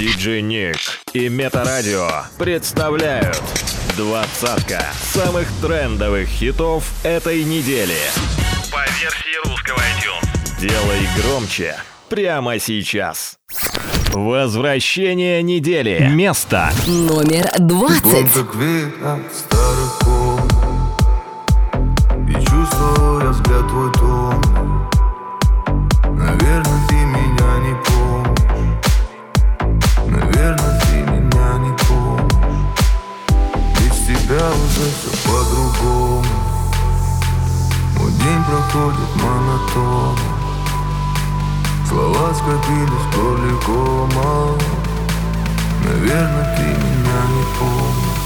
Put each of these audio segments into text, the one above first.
Диджей Ник и Метарадио представляют двадцатка самых трендовых хитов этой недели. По версии русского iTunes. Делай громче прямо сейчас. Возвращение недели. Место Номер 20. Проходит монотонно. Слова скопились кома Наверное, ты меня не помнишь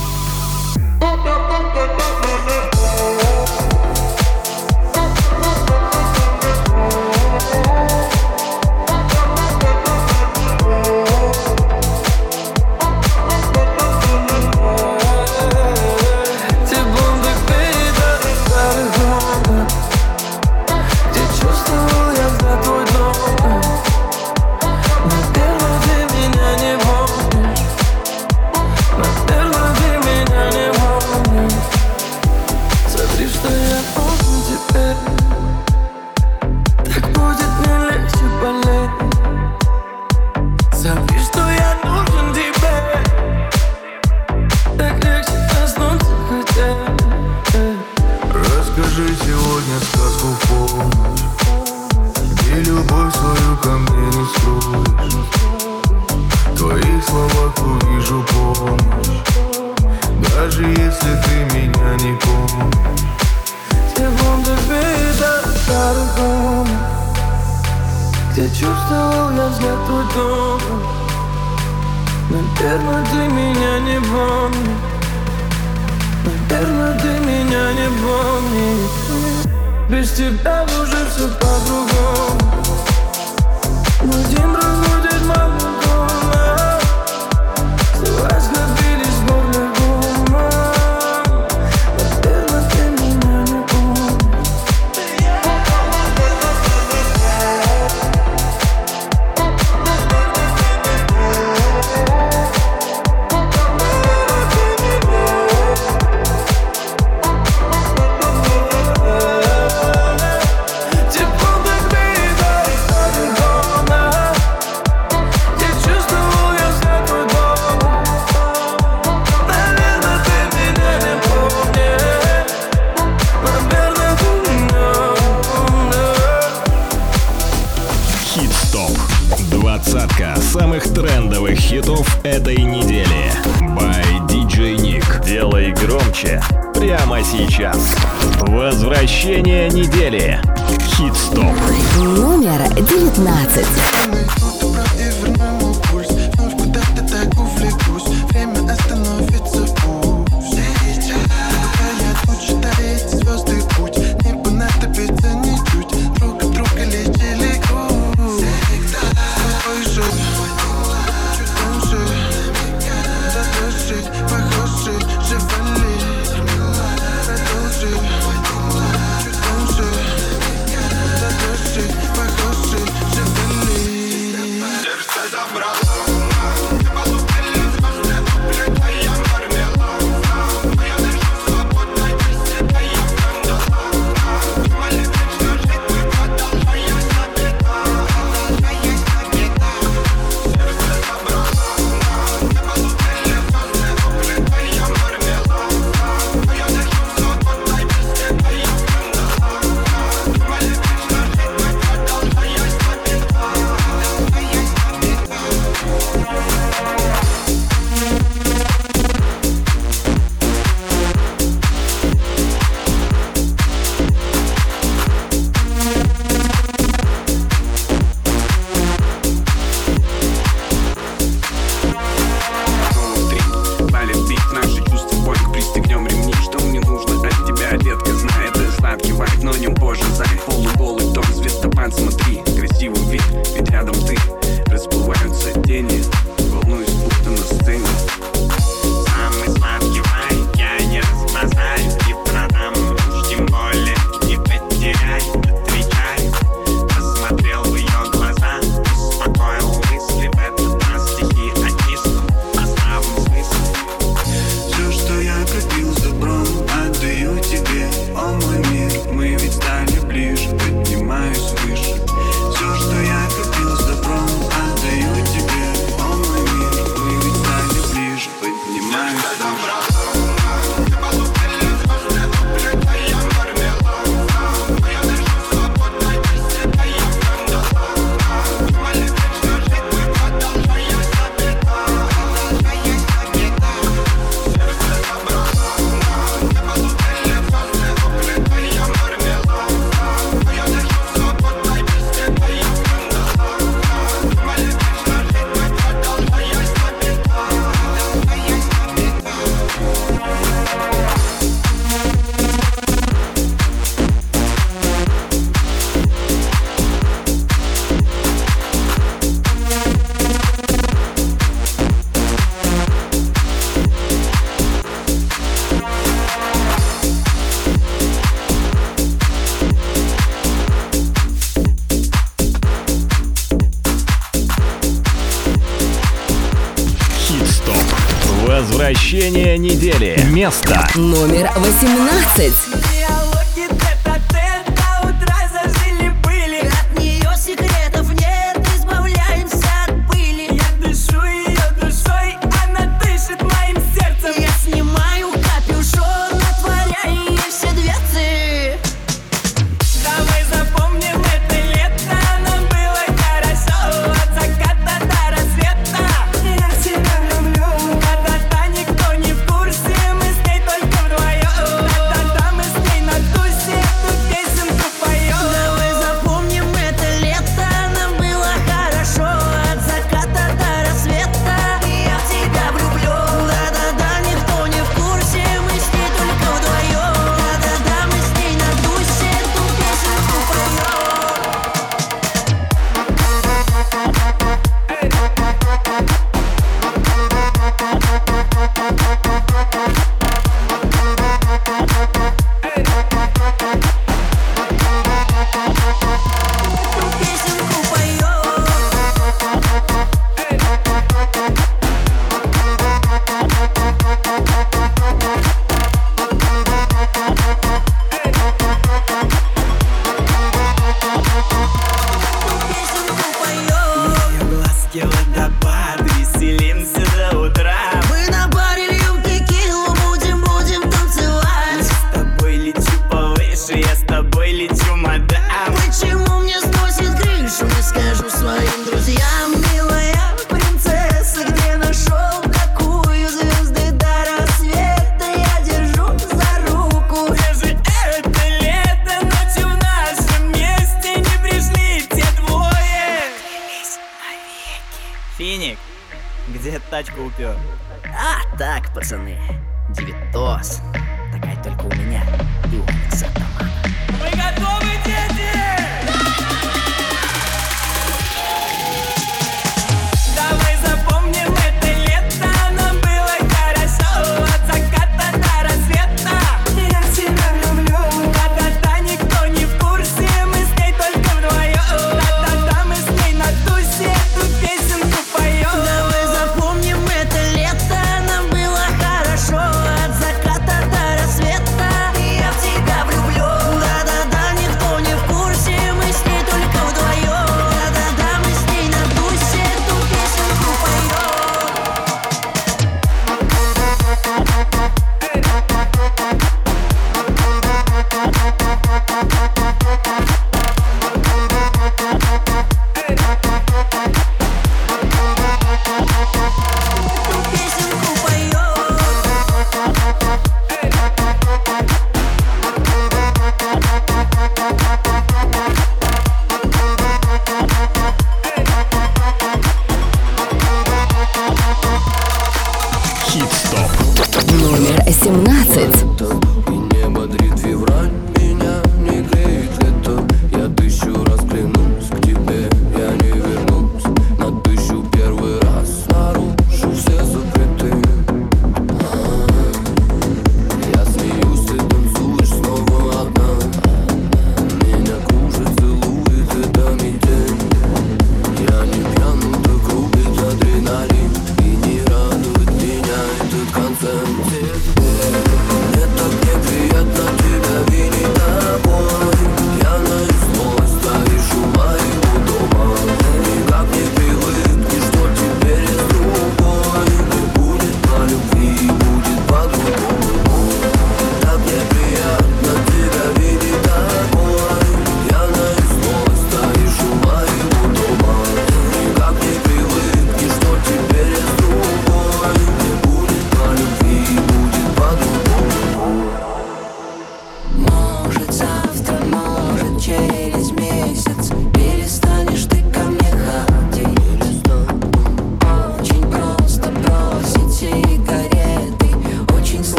ко мне не скроешь В твоих словах увижу помощь. Даже если ты меня не помнишь. Секунды перед старых Где чувствовал я взгляд твой дом Наверное, ты меня не помнишь. Наверное, ты меня не помнишь. Без тебя уже все по-другому Мой громче прямо сейчас. Возвращение недели. Хит-стоп. Номер 19. Номер 18.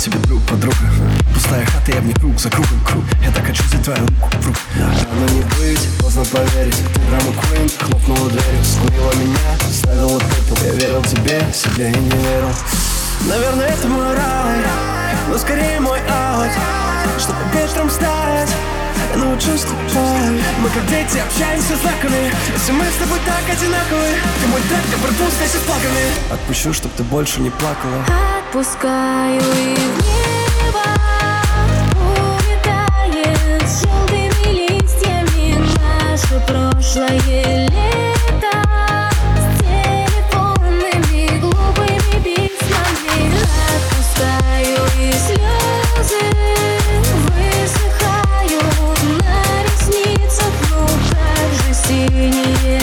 Тебе друг, подруга Пустая хата, я в ней круг за кругом круг Я так хочу взять твою руку в руку. Рано не быть, поздно поверить. Ты драма Куин, хлопнула дверью Скурила меня, ставила пепел. Я верил тебе, себе и не верил. Наверное, это мой рай Но скорее мой аут Чтобы вечером встать я научусь тобой Мы как дети общаемся знаками. Если мы с тобой так одинаковы Ты мой трек, я вместе с плаками. Отпущу, чтоб ты больше не плакала Отпускаю и в небо Улетает с желтыми листьями Наше прошлое лето С телефонными глупыми письмами Отпускаю и слезы Высыхают на ресницах Ну как же синие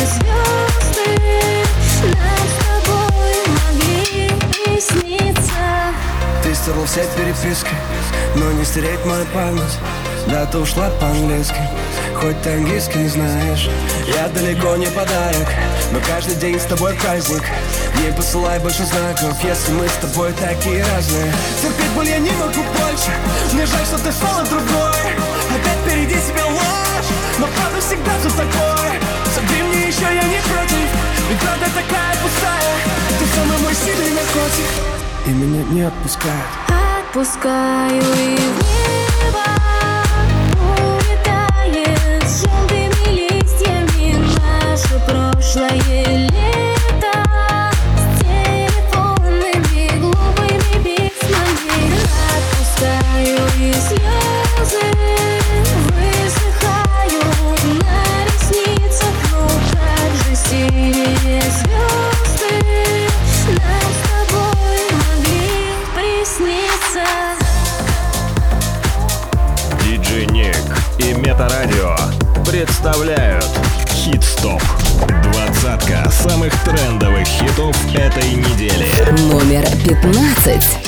Ты стерла все переписки Но не стереть мою память. Да, ты ушла по-английски Хоть ты английский не знаешь. Я далеко не подарок Но каждый день с тобой праздник. Не посылай больше знаков Если мы с тобой такие разные. Терпеть боль я не могу больше Мне жаль, что ты стала другой. Опять впереди тебе ложь Но правда всегда тут такое. Собери мне еще, я не против Ведь правда такая пустая. Ты самый мой сильный наркотик И меня не отпускает. Отпускаю и в небо Улетает желтыми листьями Наше прошлое лето С телефонными глупыми письмами. Отпускаю и слезы представляют Хит-стоп. Двадцатка самых трендовых хитов этой недели. Номер 15.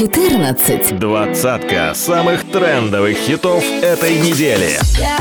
14. Двадцатка самых трендовых хитов этой недели. Я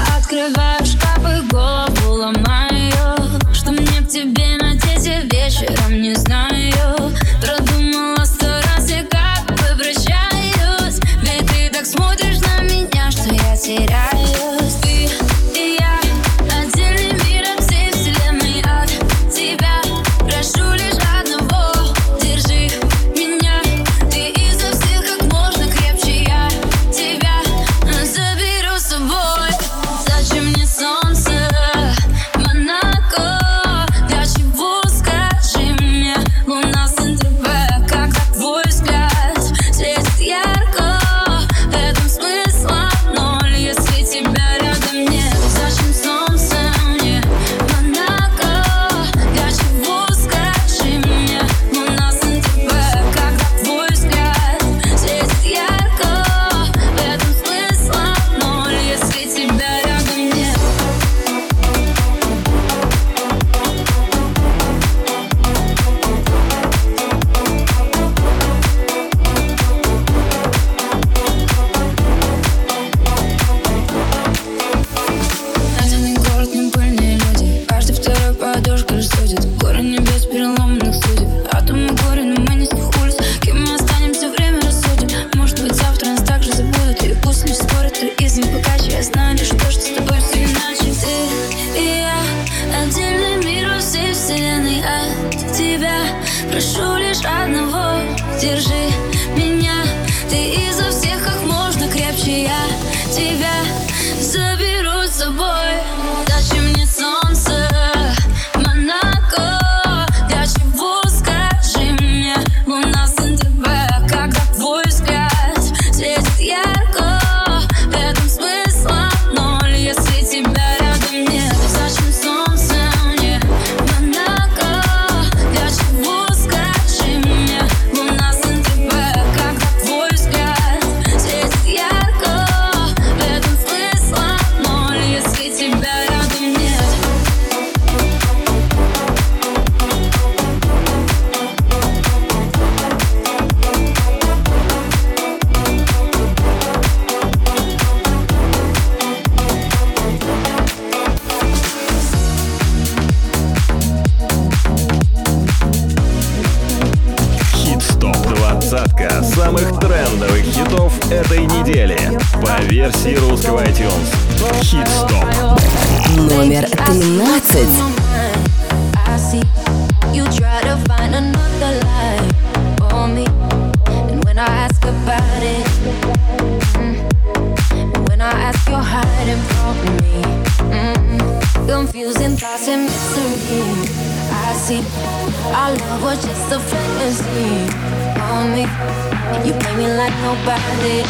had nobody.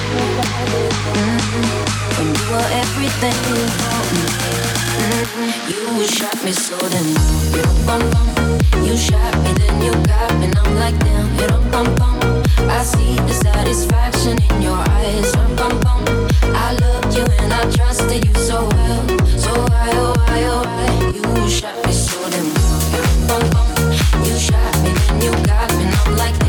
Mm-hmm. When you were everything about me, mm-hmm. you shot me so then. You shot me, then you got me, and I'm like damn. I see the satisfaction in your eyes. I loved you and I trusted you so well, so why, oh why, oh why? You shot me so damn. You shot me, then you got me, and I'm like. Damn.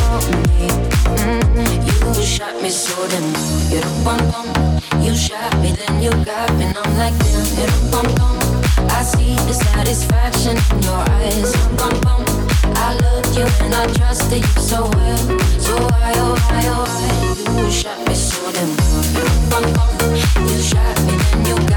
You. You shot me, then you got me, I'm like I see the satisfaction in your eyes. I loved you and I trusted you so well. So why oh why oh why you shot me damn? You shot me, then you.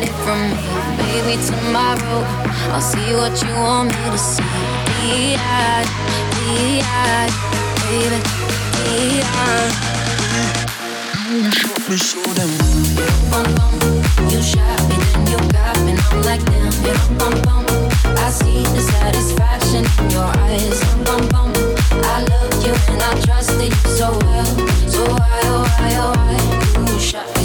What you're from me. Baby, tomorrow I'll see what you want me to see. D.I. D.I. Baby, D.I. You shot me so damn Bum, bum. You shot me, then you got me. and I'm like, damn, yeah, bum, bum. I see the satisfaction in your eyes. Bum, bum. I loved you and I trusted you so well. So why, oh, why, oh, why? You shot me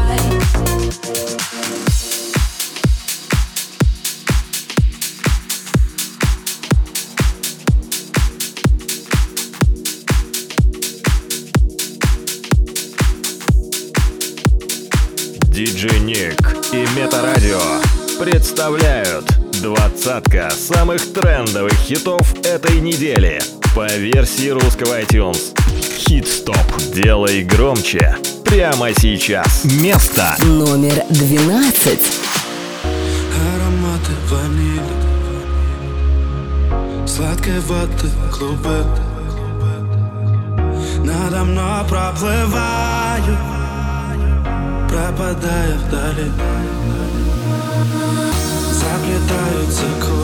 представляют двадцатка самых трендовых хитов этой недели по версии русского iTunes. Хит-стоп. Делай громче. Прямо сейчас. Место Номер 12. Ароматы ванили Сладкой воды клубы Надо мной проплываю Пропадая вдали Заплетаются косы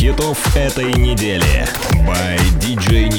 хитов этой недели. By DJ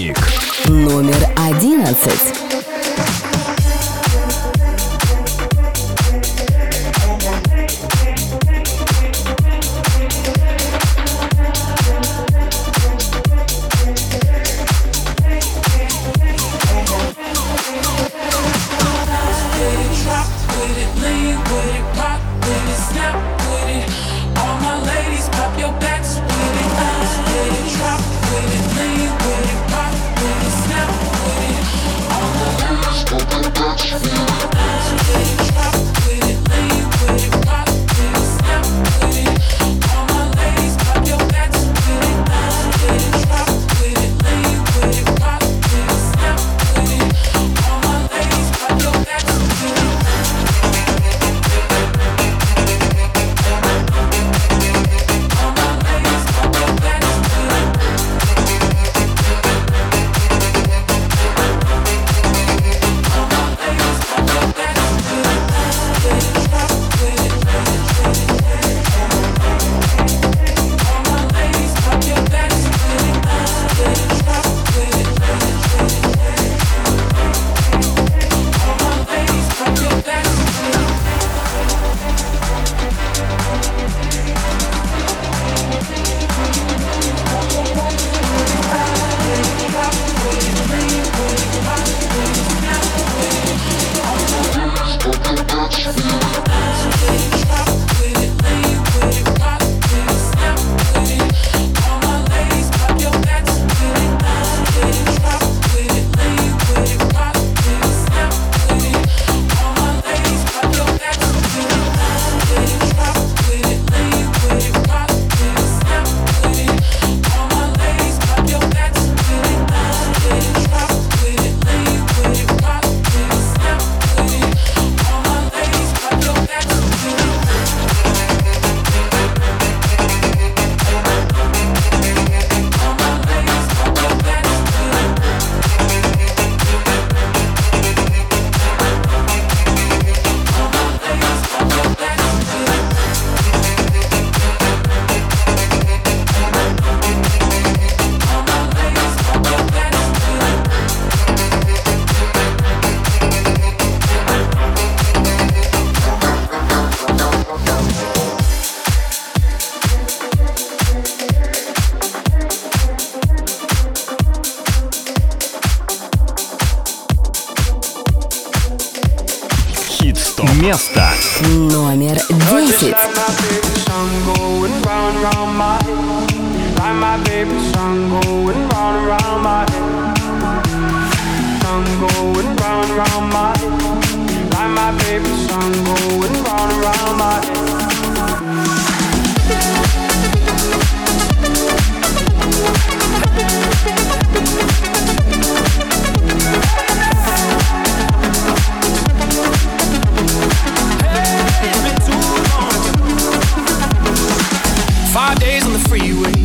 sun going round my head.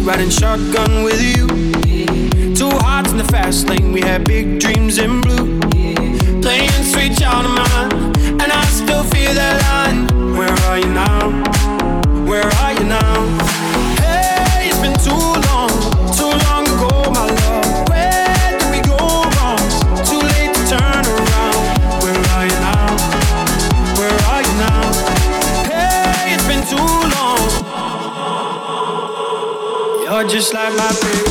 riding shotgun with you. Two hearts in the fast lane, we had big dreams in blue. Yeah. Playing sweet child of mine feel the line. Where are you now? Where are you now? Hey, it's been too long, too long ago, my love. Where did we go wrong? Too late to turn around. Where are you now? Where are you now? Hey, it's been too long. You're just like my baby.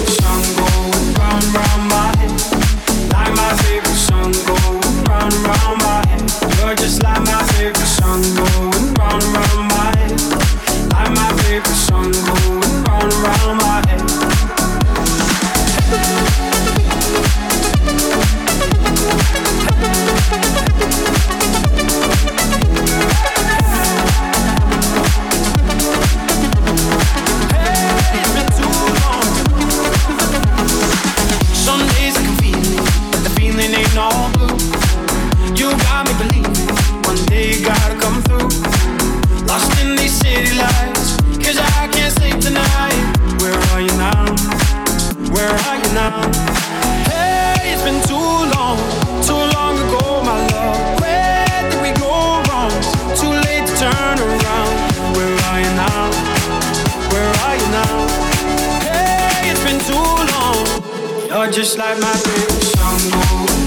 You're just like my favorite song,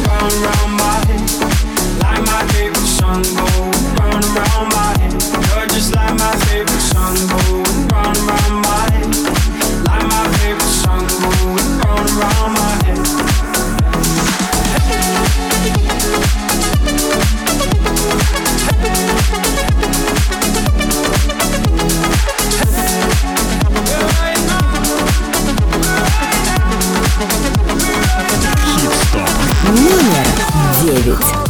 round round my head. Like my favorite round round my. You're just like my favorite round round my head. 对比一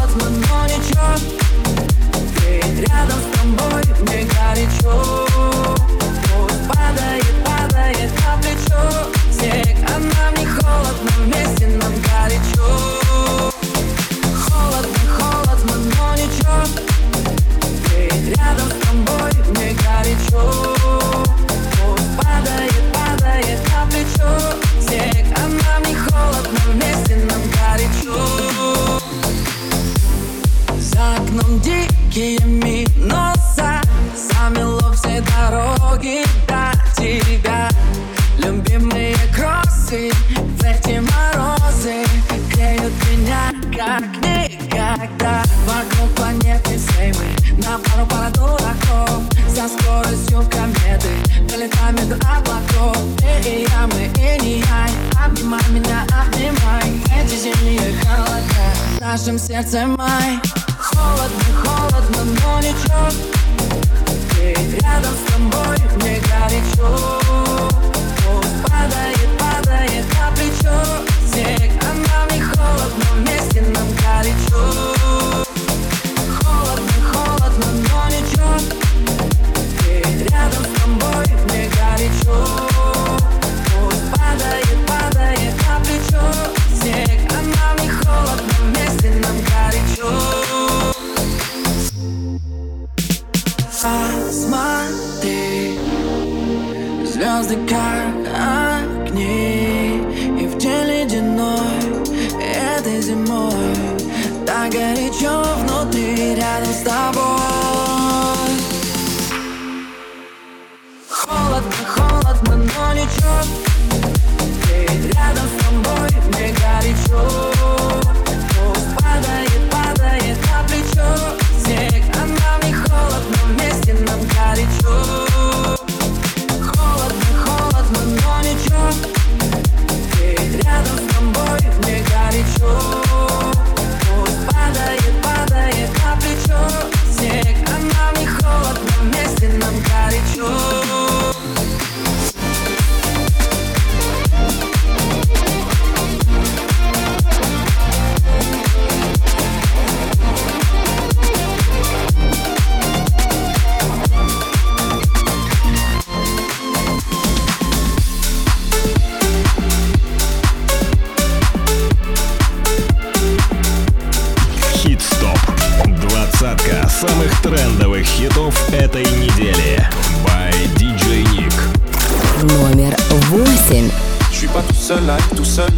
Je suis pas tout seul à être tout seul,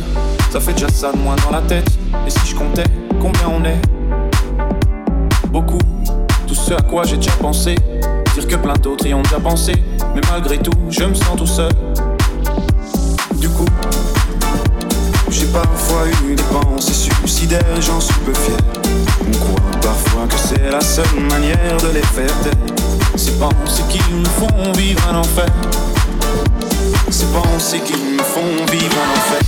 ça fait déjà ça de moins dans la tête. Et si je comptais combien on est? Beaucoup, tout ce à quoi j'ai déjà pensé, dire que plein d'autres y ont déjà pensé, mais malgré tout, je me sens tout seul. Du coup, j'ai parfois eu des pensées suicidaires, j'en suis peu fier. On croit parfois que c'est la seule manière de les faire taire. Ces pensées qui nous font vivre un enfer. Pensées qui me font vivre un enfer.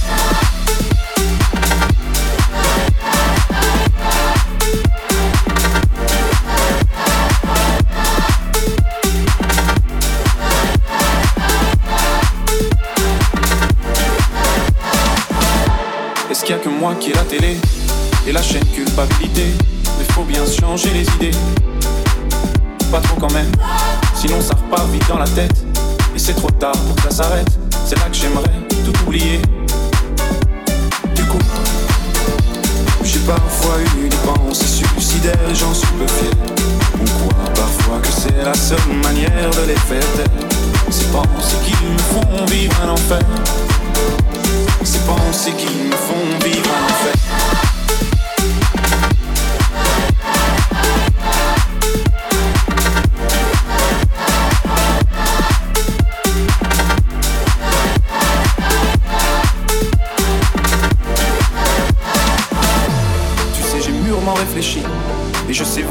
Est-ce qu'il y a que moi qui ai la télé et la chaîne culpabilité? Mais faut bien changer les idées. Pas trop quand même, sinon ça repart vite dans la tête. Et c'est trop tard pour que ça s'arrête. C'est là que j'aimerais tout oublier. Du coup, j'ai parfois eu des pensées suicidaires j'en suis peu fier. On croit parfois que c'est la seule manière de les faire. Ces pensées qui me font vivre un enfer. Ces pensées qui me font vivre un enfer.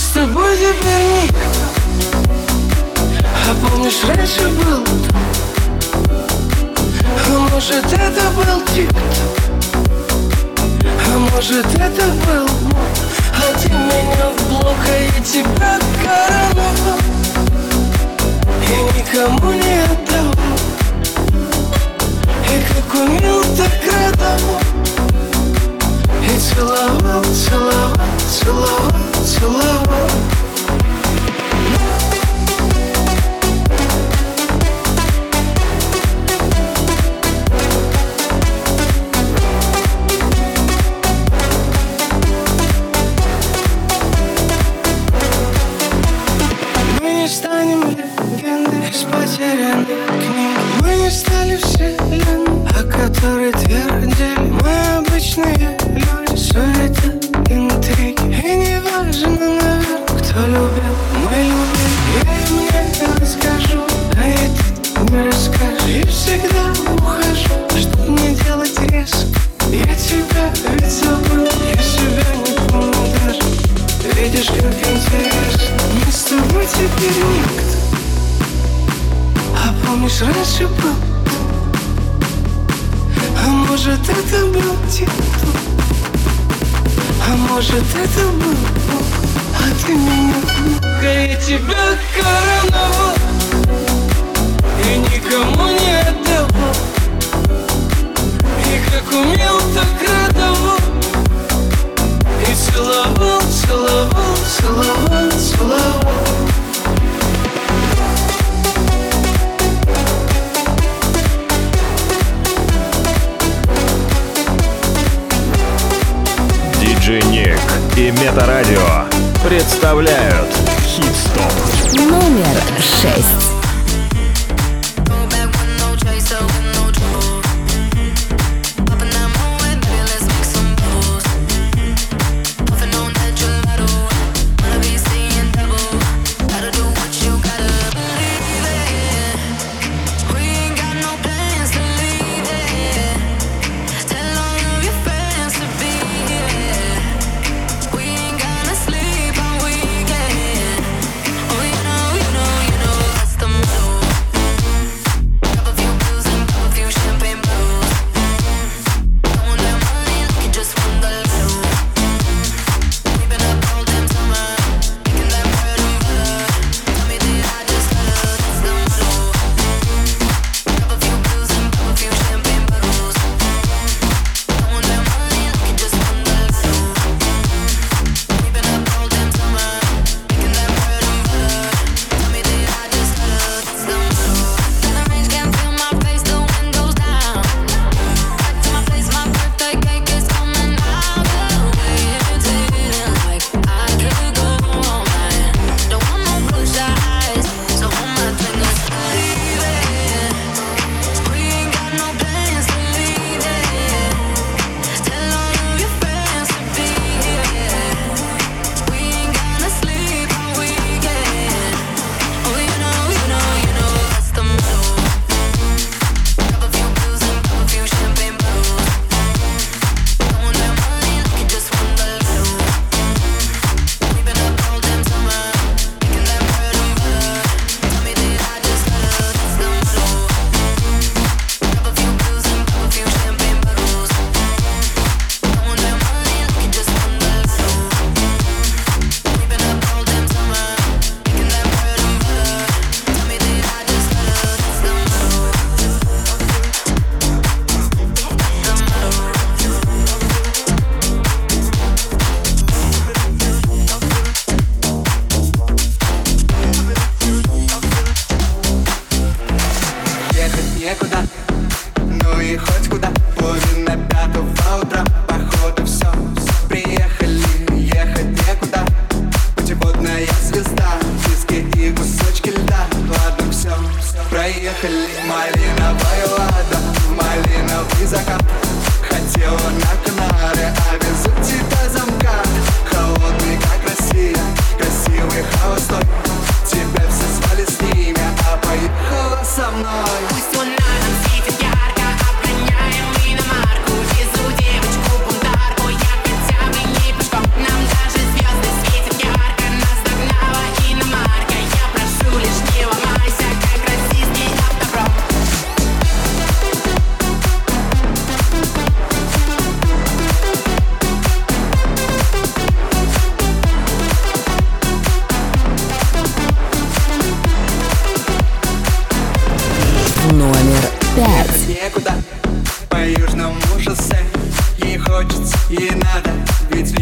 С тобой теперь никто А помнишь, раньше был а может это был тик А может это был А ты меня в блок, а я тебя короновал И никому не отдавал И как умел, так радовал И целовал, целовал, целовал, целовал Мы не станем легендой из потерянных книг Мы не стали вселенной, о которой твердили Мы обычные теперь никто А помнишь, раньше был А может, это был тепло А может, это был Бог А ты меня А я тебя короновал И никому не отдавал И как умел, так радовал И целовал, целовал, целовал, целовал Диджей Ник и Метарадио представляют Хит-стоп. Номер шесть.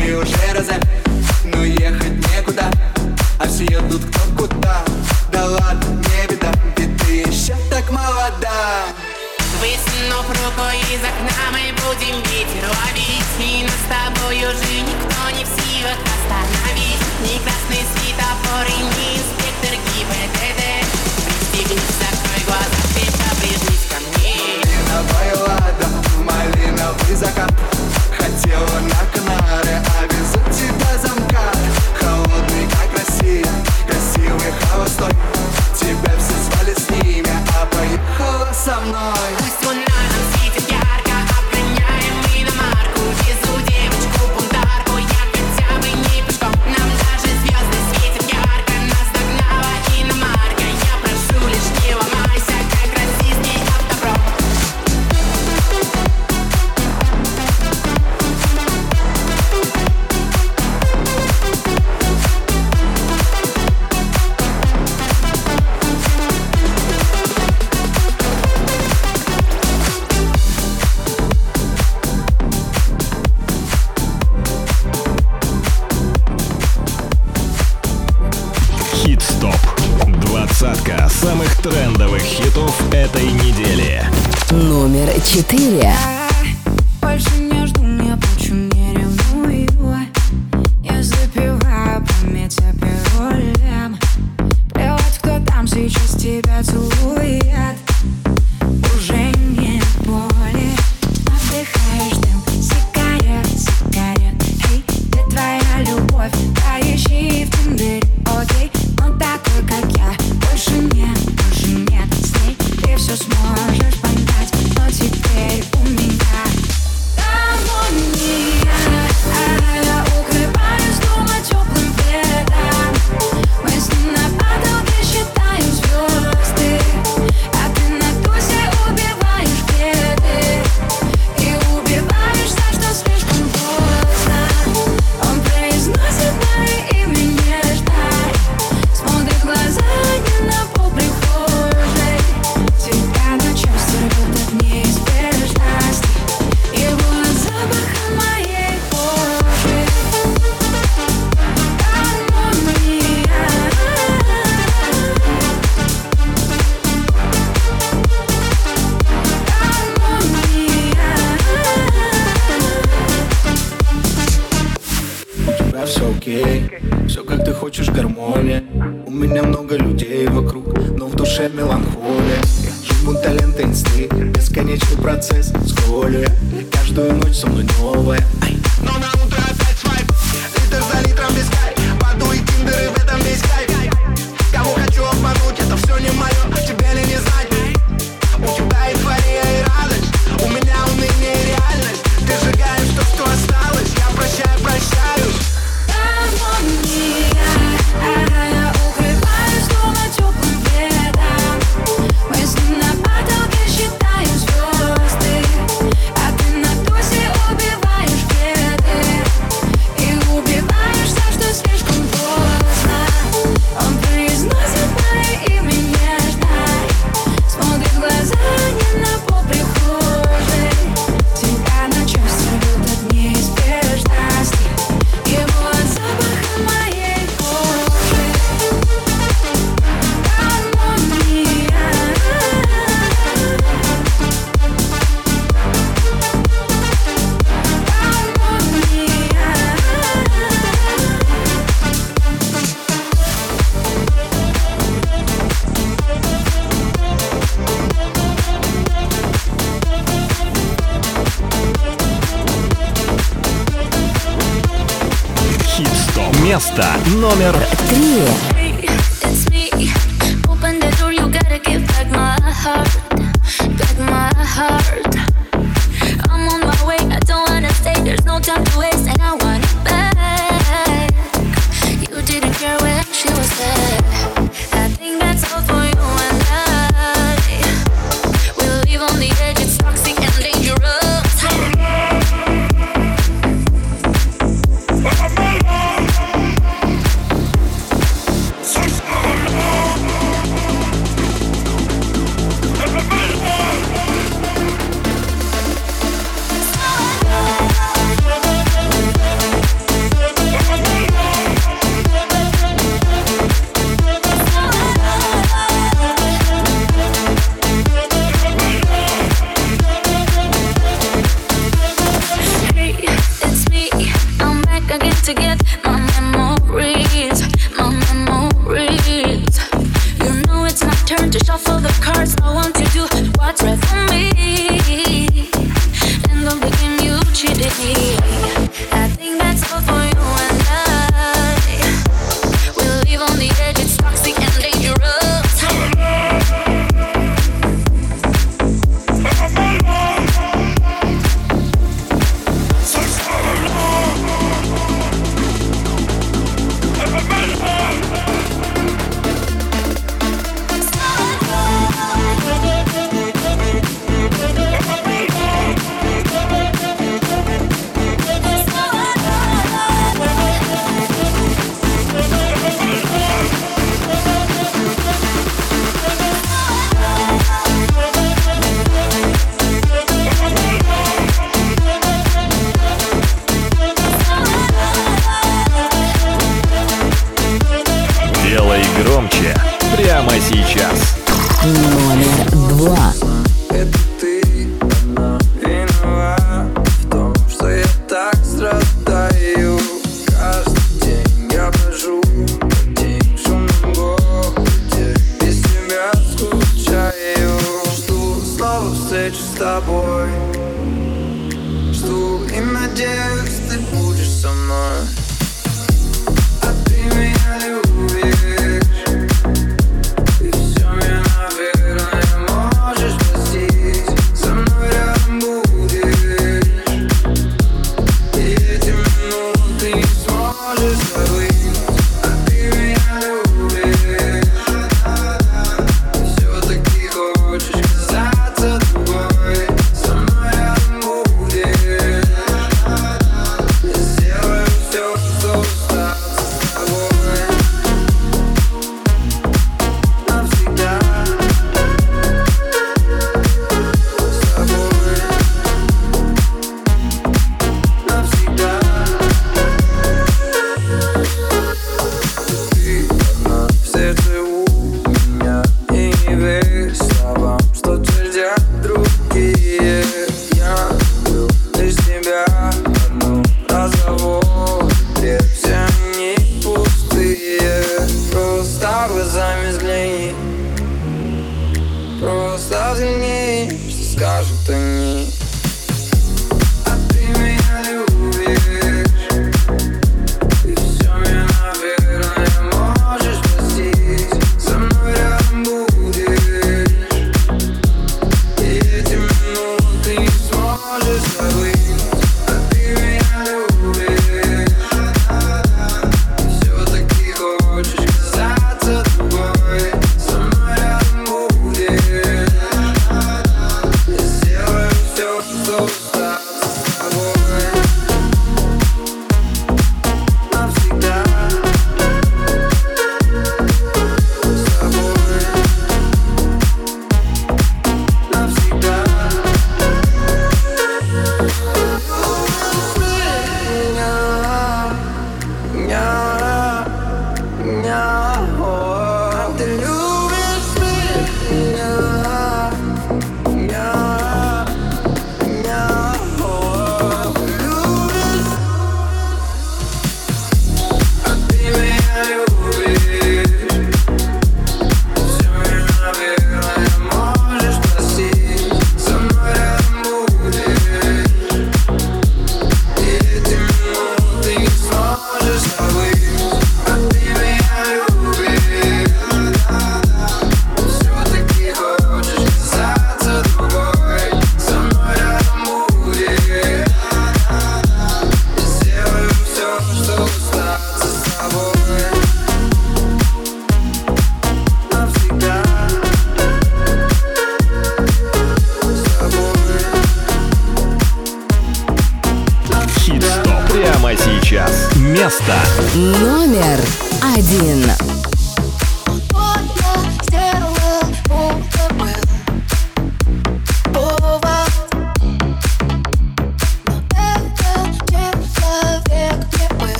Ней уже розе Но ехать некуда А все едут кто куда. Да ладно, не беда Ведь ты еще так молода. Высунув руку из окна мы будем ветер ловить. И нас с тобой уже никто не в силах остановить. Ни красный светофор и ни инспектор ГИБДД. Пристегнись, закрой глаза, крепко прижмись ко мне. Малиновая лада, малиновый закат Хотела на Канары, а везу тебя замка. Холодный, как Россия, красивый холостой. Тебя все звали с ними, а поехала со мной 4. never begin, you cheated me.